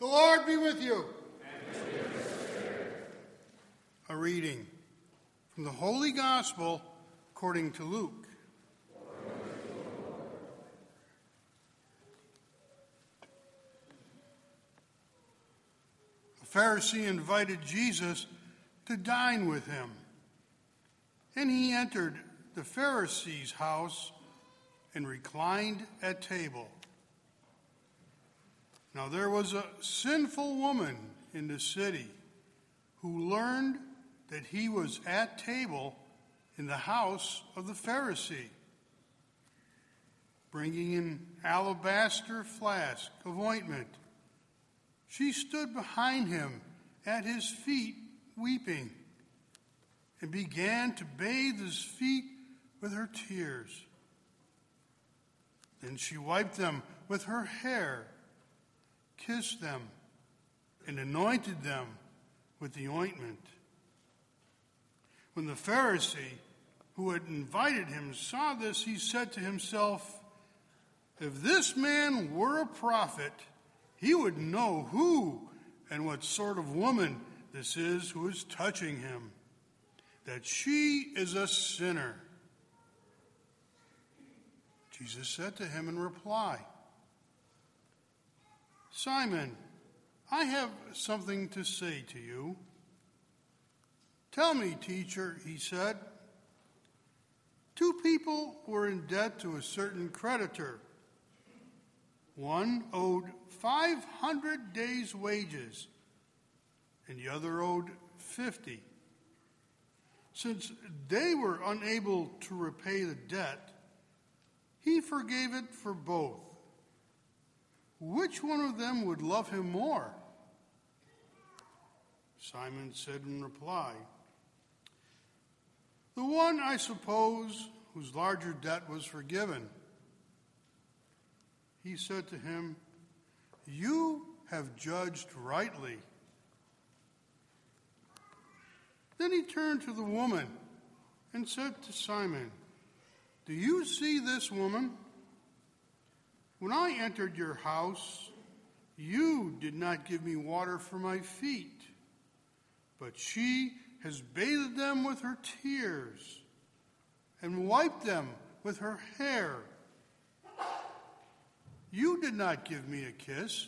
The Lord be with you. A reading from the Holy Gospel according to Luke. A Pharisee invited Jesus to dine with him. And he entered the Pharisee's house and reclined at table. Now there was a sinful woman in the city who learned that he was at table in the house of the Pharisee, bringing an alabaster flask of ointment. She stood behind him at his feet, weeping, and began to bathe his feet with her tears. Then she wiped them with her hair kissed them, and anointed them with the ointment. When the Pharisee who had invited him saw this, he said to himself, If this man were a prophet, he would know who and what sort of woman this is who is touching him, that she is a sinner. Jesus said to him in reply, Simon, I have something to say to you. Tell me, teacher, he said. Two people were in debt to a certain creditor. One owed 500 days' wages, and the other owed 50. Since they were unable to repay the debt, he forgave it for both. Which one of them would love him more? Simon said in reply, The one, I suppose, whose larger debt was forgiven. He said to him, You have judged rightly. Then he turned to the woman and said to Simon, Do you see this woman? When I entered your house, you did not give me water for my feet, but she has bathed them with her tears and wiped them with her hair. You did not give me a kiss,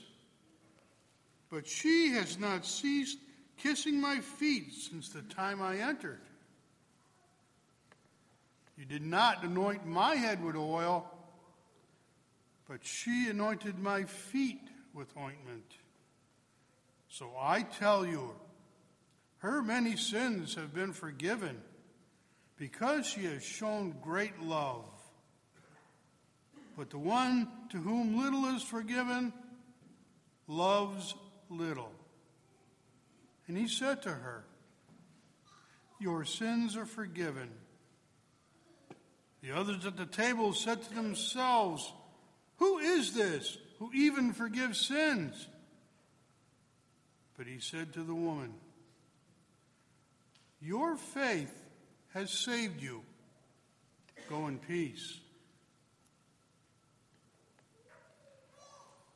but she has not ceased kissing my feet since the time I entered. You did not anoint my head with oil but she anointed my feet with ointment. So I tell you, her many sins have been forgiven because she has shown great love. But the one to whom little is forgiven loves little. And he said to her, Your sins are forgiven. The others at the table said to themselves, who is this who even forgives sins? But he said to the woman, Your faith has saved you. Go in peace.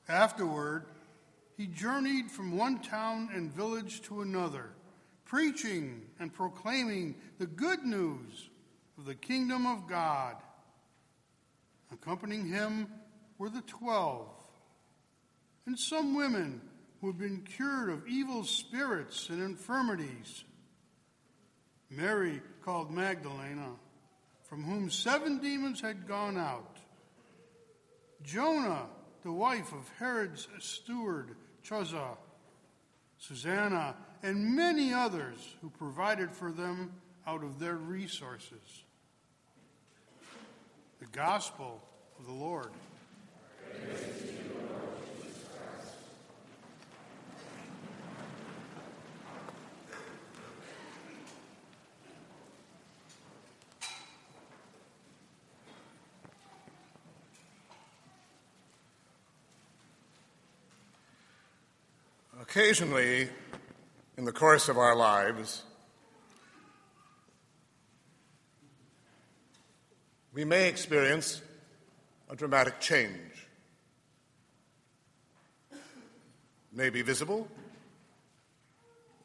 Afterward, he journeyed from one town and village to another, preaching and proclaiming the good news of the kingdom of God. Accompanying him were the twelve, and some women who had been cured of evil spirits and infirmities. Mary, called Magdalena, from whom seven demons had gone out. Joanna, the wife of Herod's steward, Chuza, Susanna, and many others who provided for them out of their resources. The Gospel of the Lord. Occasionally, in the course of our lives, we may experience a dramatic change. May be visible,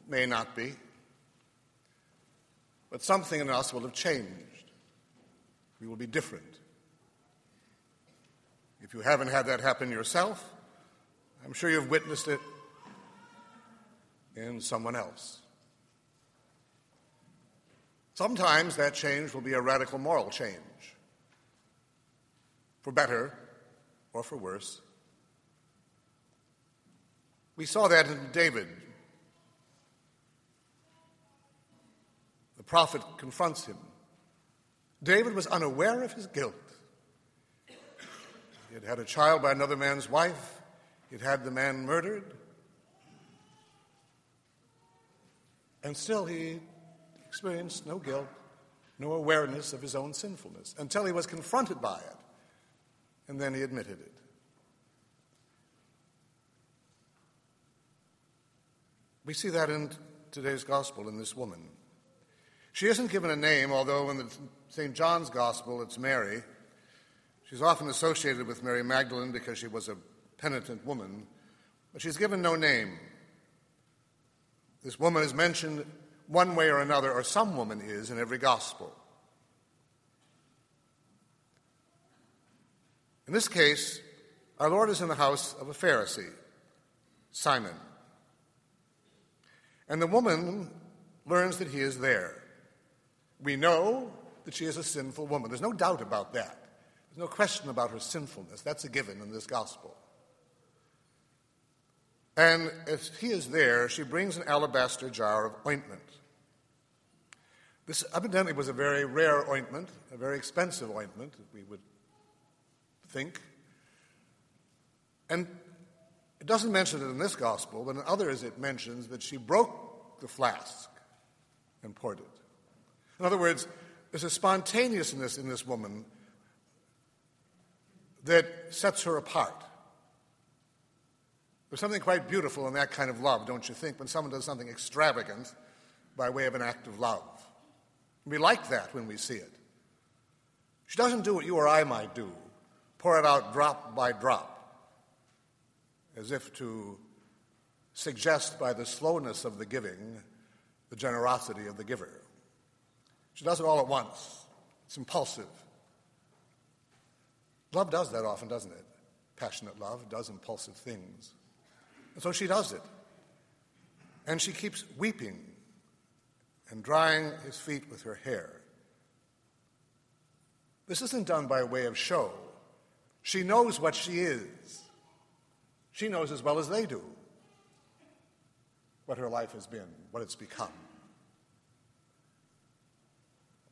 may not be, but something in us will have changed. We will be different. If you haven't had that happen yourself, I'm sure you've witnessed it in someone else. Sometimes that change will be a radical moral change, for better or for worse. We saw that in David. The prophet confronts him. David was unaware of his guilt. He had had a child by another man's wife, he had had the man murdered, and still he experienced no guilt, no awareness of his own sinfulness until he was confronted by it, and then he admitted it. We see that in today's gospel in this woman. She isn't given a name, although in the St. John's gospel it's Mary. She's often associated with Mary Magdalene because she was a penitent woman, but she's given no name. This woman is mentioned one way or another, or some woman is, in every gospel. In this case, our Lord is in the house of a Pharisee, Simon. And the woman learns that he is there. We know that she is a sinful woman. There's no doubt about that. There's no question about her sinfulness. That's a given in this gospel. And as he is there, she brings an alabaster jar of ointment. This evidently was a very rare ointment, a very expensive ointment, we would think. And it doesn't mention it in this gospel, but in others it mentions that she broke the flask and poured it. In other words, there's a spontaneousness in this woman that sets her apart. There's something quite beautiful in that kind of love, don't you think, when someone does something extravagant by way of an act of love? We like that when we see it. She doesn't do what you or I might do pour it out drop by drop as if to suggest by the slowness of the giving the generosity of the giver. She does it all at once. It's impulsive. Love does that often, doesn't it? Passionate love does impulsive things. And so she does it. And she keeps weeping and drying his feet with her hair. This isn't done by way of show. She knows what she is. She knows as well as they do what her life has been, what it's become.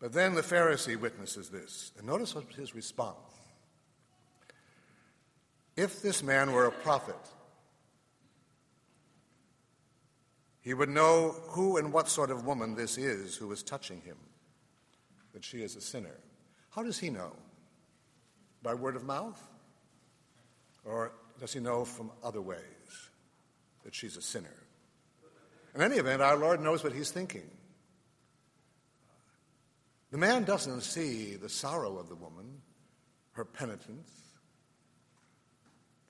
But then the Pharisee witnesses this, and notice his response. If this man were a prophet, he would know who and what sort of woman this is who is touching him, that she is a sinner. How does he know? By word of mouth? Or does he know from other ways that she's a sinner? In any event, our Lord knows what he's thinking. The man doesn't see the sorrow of the woman, her penitence.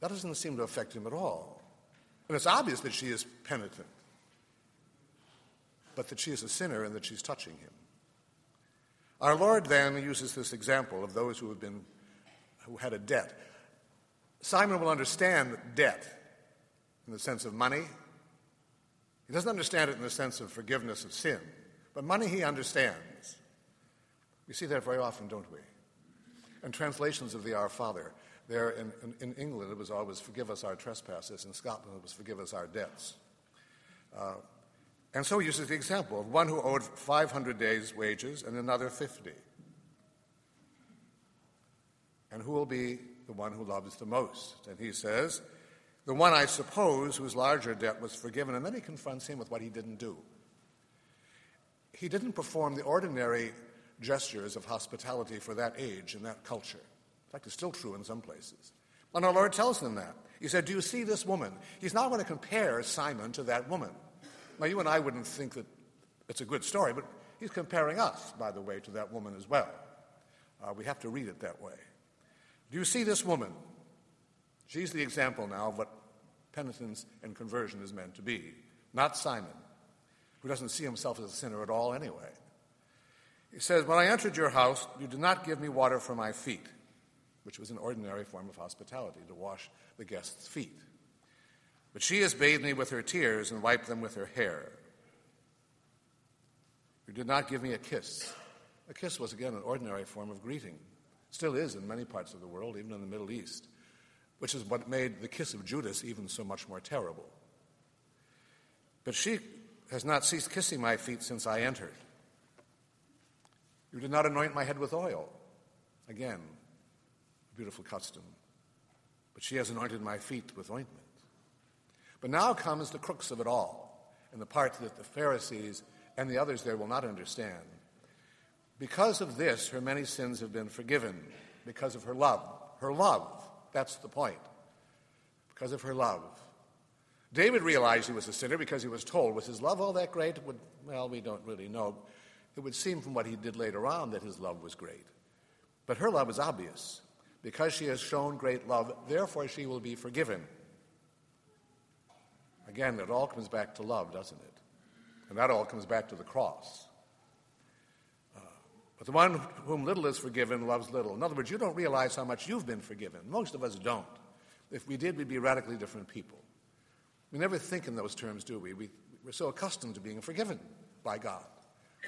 That doesn't seem to affect him at all. And it's obvious that she is penitent, but that she is a sinner and that she's touching him. Our Lord then uses this example of those who have been who had a debt. Simon will understand debt in the sense of money. He doesn't understand it in the sense of forgiveness of sin, but money he understands. We see that very often, don't we? And translations of the Our Father, there in, in, in England it was always forgive us our trespasses, in Scotland it was forgive us our debts. Uh, and so he uses the example of one who owed 500 days' wages and another 50. And who will be the one who loves the most? And he says, The one, I suppose, whose larger debt was forgiven. And then he confronts him with what he didn't do. He didn't perform the ordinary gestures of hospitality for that age and that culture. In fact, it's still true in some places. And our Lord tells them that. He said, Do you see this woman? He's not going to compare Simon to that woman. Now, you and I wouldn't think that it's a good story, but he's comparing us, by the way, to that woman as well. Uh, we have to read it that way. Do you see this woman? She's the example now of what penitence and conversion is meant to be, not Simon, who doesn't see himself as a sinner at all anyway. He says, When I entered your house, you did not give me water for my feet, which was an ordinary form of hospitality, to wash the guest's feet. But she has bathed me with her tears and wiped them with her hair. You did not give me a kiss. A kiss was, again, an ordinary form of greeting. Still is in many parts of the world, even in the Middle East, which is what made the kiss of Judas even so much more terrible. But she has not ceased kissing my feet since I entered. You did not anoint my head with oil. Again, a beautiful custom. But she has anointed my feet with ointment. But now comes the crux of it all, and the part that the Pharisees and the others there will not understand. Because of this, her many sins have been forgiven, because of her love. Her love, that's the point. Because of her love. David realized he was a sinner because he was told, was his love all that great? Would, well, we don't really know. It would seem from what he did later on that his love was great. But her love is obvious. Because she has shown great love, therefore she will be forgiven. Again, it all comes back to love, doesn't it? And that all comes back to the cross. But the one whom little is forgiven loves little. In other words, you don't realize how much you've been forgiven. Most of us don't. If we did, we'd be radically different people. We never think in those terms, do we? we we're so accustomed to being forgiven by God.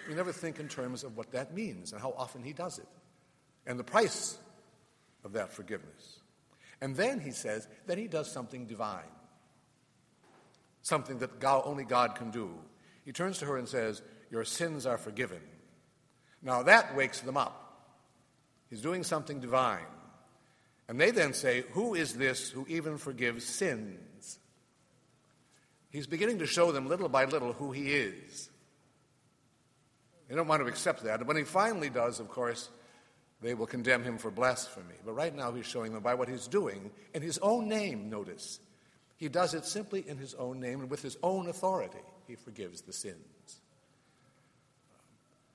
We never think in terms of what that means and how often He does it and the price of that forgiveness. And then He says that He does something divine, something that God, only God can do. He turns to her and says, Your sins are forgiven. Now that wakes them up. He's doing something divine. And they then say, Who is this who even forgives sins? He's beginning to show them little by little who he is. They don't want to accept that. And when he finally does, of course, they will condemn him for blasphemy. But right now, he's showing them by what he's doing in his own name, notice. He does it simply in his own name and with his own authority. He forgives the sins.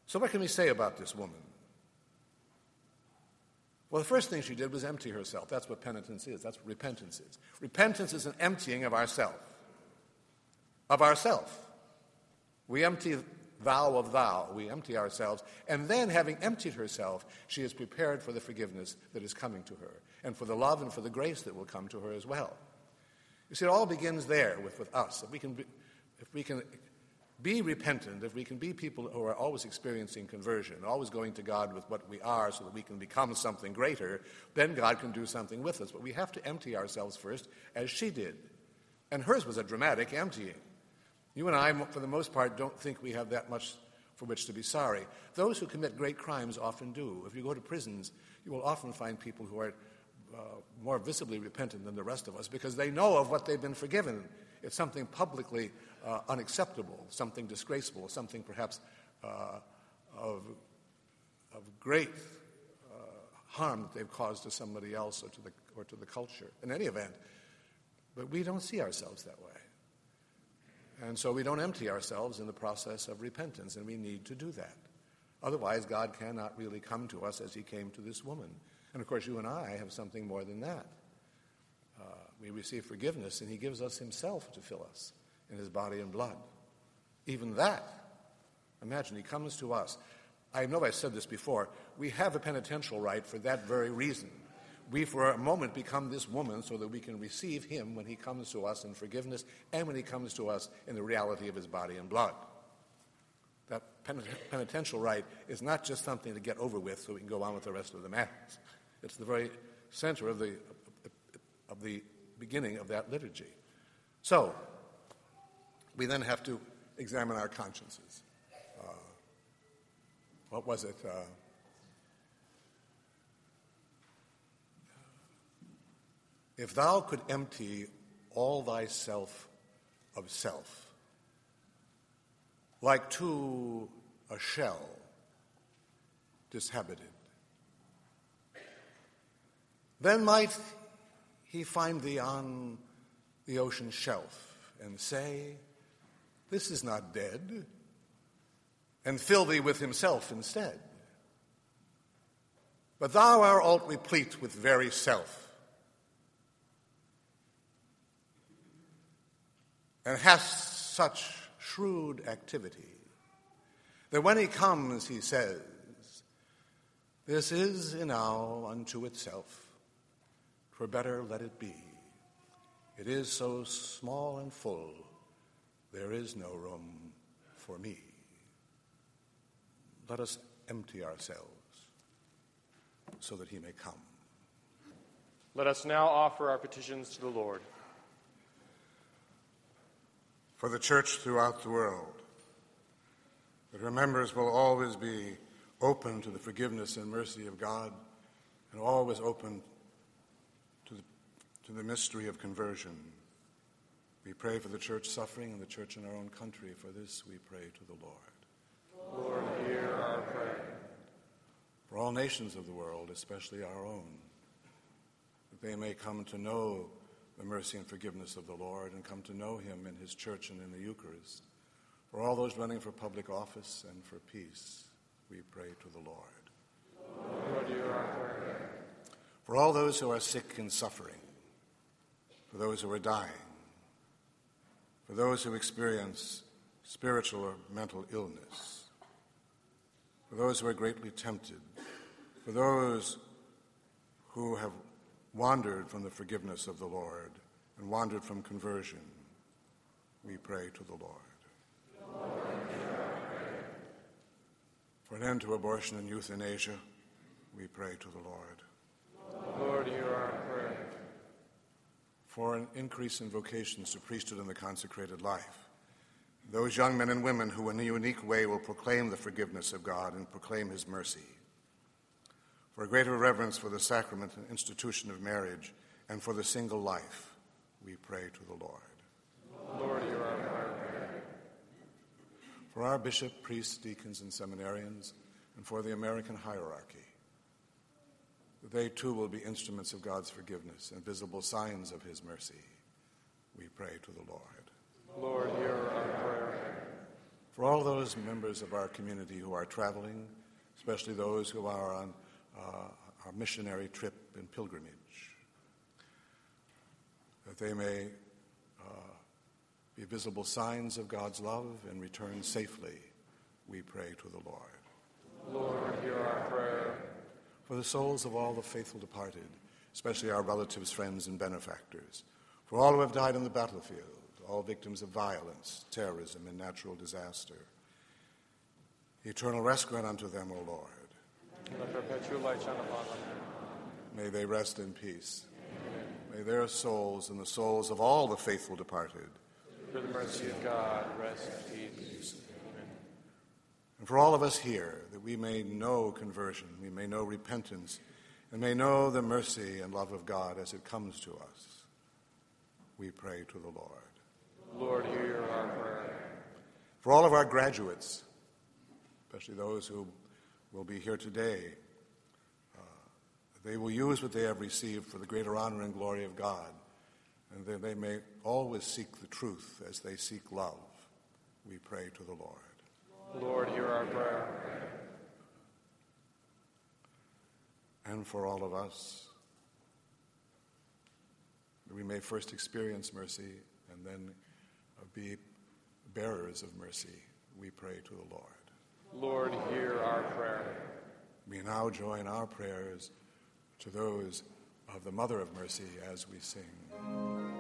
So, what can we say about this woman? Well, the first thing she did was empty herself. That's what penitence is. That's what repentance is. Repentance is an emptying of ourself. Of ourself. We empty thou of thou. We empty ourselves. And then, having emptied herself, she is prepared for the forgiveness that is coming to her, and for the love and for the grace that will come to her as well. You see, it all begins there with, with us. If we, can if we can be repentant, if we can be people who are always experiencing conversion, always going to God with what we are so that we can become something greater, then God can do something with us. But we have to empty ourselves first, as she did. And hers was a dramatic emptying. You and I, for the most part, don't think we have that much for which to be sorry. Those who commit great crimes often do. If you go to prisons, you will often find people who are uh, more visibly repentant than the rest of us because they know of what they've been forgiven. It's something publicly uh, unacceptable, something disgraceful, something perhaps uh, of, of great uh, harm that they've caused to somebody else or to, the, or to the culture. In any event, but we don't see ourselves that way. And so we don't empty ourselves in the process of repentance, and we need to do that. Otherwise, God cannot really come to us as He came to this woman. And of course, you and I have something more than that. Uh, we receive forgiveness, and He gives us Himself to fill us in His body and blood. Even that, imagine He comes to us. I know I said this before. We have a penitential rite for that very reason we for a moment become this woman so that we can receive him when he comes to us in forgiveness and when he comes to us in the reality of his body and blood. That penitential rite is not just something to get over with so we can go on with the rest of the Mass. It's the very center of the, of the beginning of that liturgy. So, we then have to examine our consciences. Uh, what was it? Uh, If thou could empty all thyself of self, like to a shell dishabited, then might he find thee on the ocean shelf and say, This is not dead, and fill thee with himself instead. But thou art all replete with very self and hath such shrewd activity that when he comes, he says, This is enow unto itself, twere better let it be. It is so small and full, there is no room for me. Let us empty ourselves so that he may come. Let us now offer our petitions to the Lord. For the church throughout the world, that her members will always be open to the forgiveness and mercy of God and always open to the, to the mystery of conversion. We pray for the church suffering and the church in our own country. For this we pray to the Lord. Lord, hear our prayer. For all nations of the world, especially our own, that they may come to know the mercy and forgiveness of the Lord and come to know Him in His church and in the Eucharist. For all those running for public office and for peace, we pray to the Lord. Lord, hear our prayer. For all those who are sick and suffering, for those who are dying, for those who experience spiritual or mental illness, for those who are greatly tempted, for those who have wandered from the forgiveness of the Lord and wandered from conversion, we pray to the Lord. For an end to abortion and euthanasia, we pray to the Lord. Lord, hear our prayer. For an increase in vocations to priesthood and the consecrated life, those young men and women who, in a unique way, will proclaim the forgiveness of God and proclaim His mercy. For a greater reverence for the sacrament and institution of marriage and for the single life, we pray to the Lord. Lord, hear our prayer. For our bishop, priests, deacons, and seminarians, and for the American hierarchy, they too will be instruments of God's forgiveness and visible signs of His mercy, we pray to the Lord. Lord, hear our prayer. For all those members of our community who are traveling, especially those who are on uh, our missionary trip and pilgrimage, that they may uh, be visible signs of God's love and return safely, we pray to the Lord. Lord, hear our prayer. For the souls of all the faithful departed, especially our relatives, friends, and benefactors, for all who have died on the battlefield, all victims of violence, terrorism, and natural disaster. Eternal rest grant unto them, O Lord. Let perpetual light shine upon them. May they rest in peace. May their souls and the souls of all the faithful departed, Through the mercy of God, rest in peace. And for all of us here, that we may know conversion, we may know repentance, and may know the mercy and love of God as it comes to us, we pray to the Lord. Lord, hear our prayer. For all of our graduates, especially those who will be here today, uh, they will use what they have received for the greater honor and glory of God, and that they may always seek the truth as they seek love. We pray to the Lord. Lord, hear our prayer. And for all of us, that we may first experience mercy and then be bearers of mercy, we pray to the Lord. Lord, hear our prayer. We now join our prayers to those of the Mother of Mercy as we sing.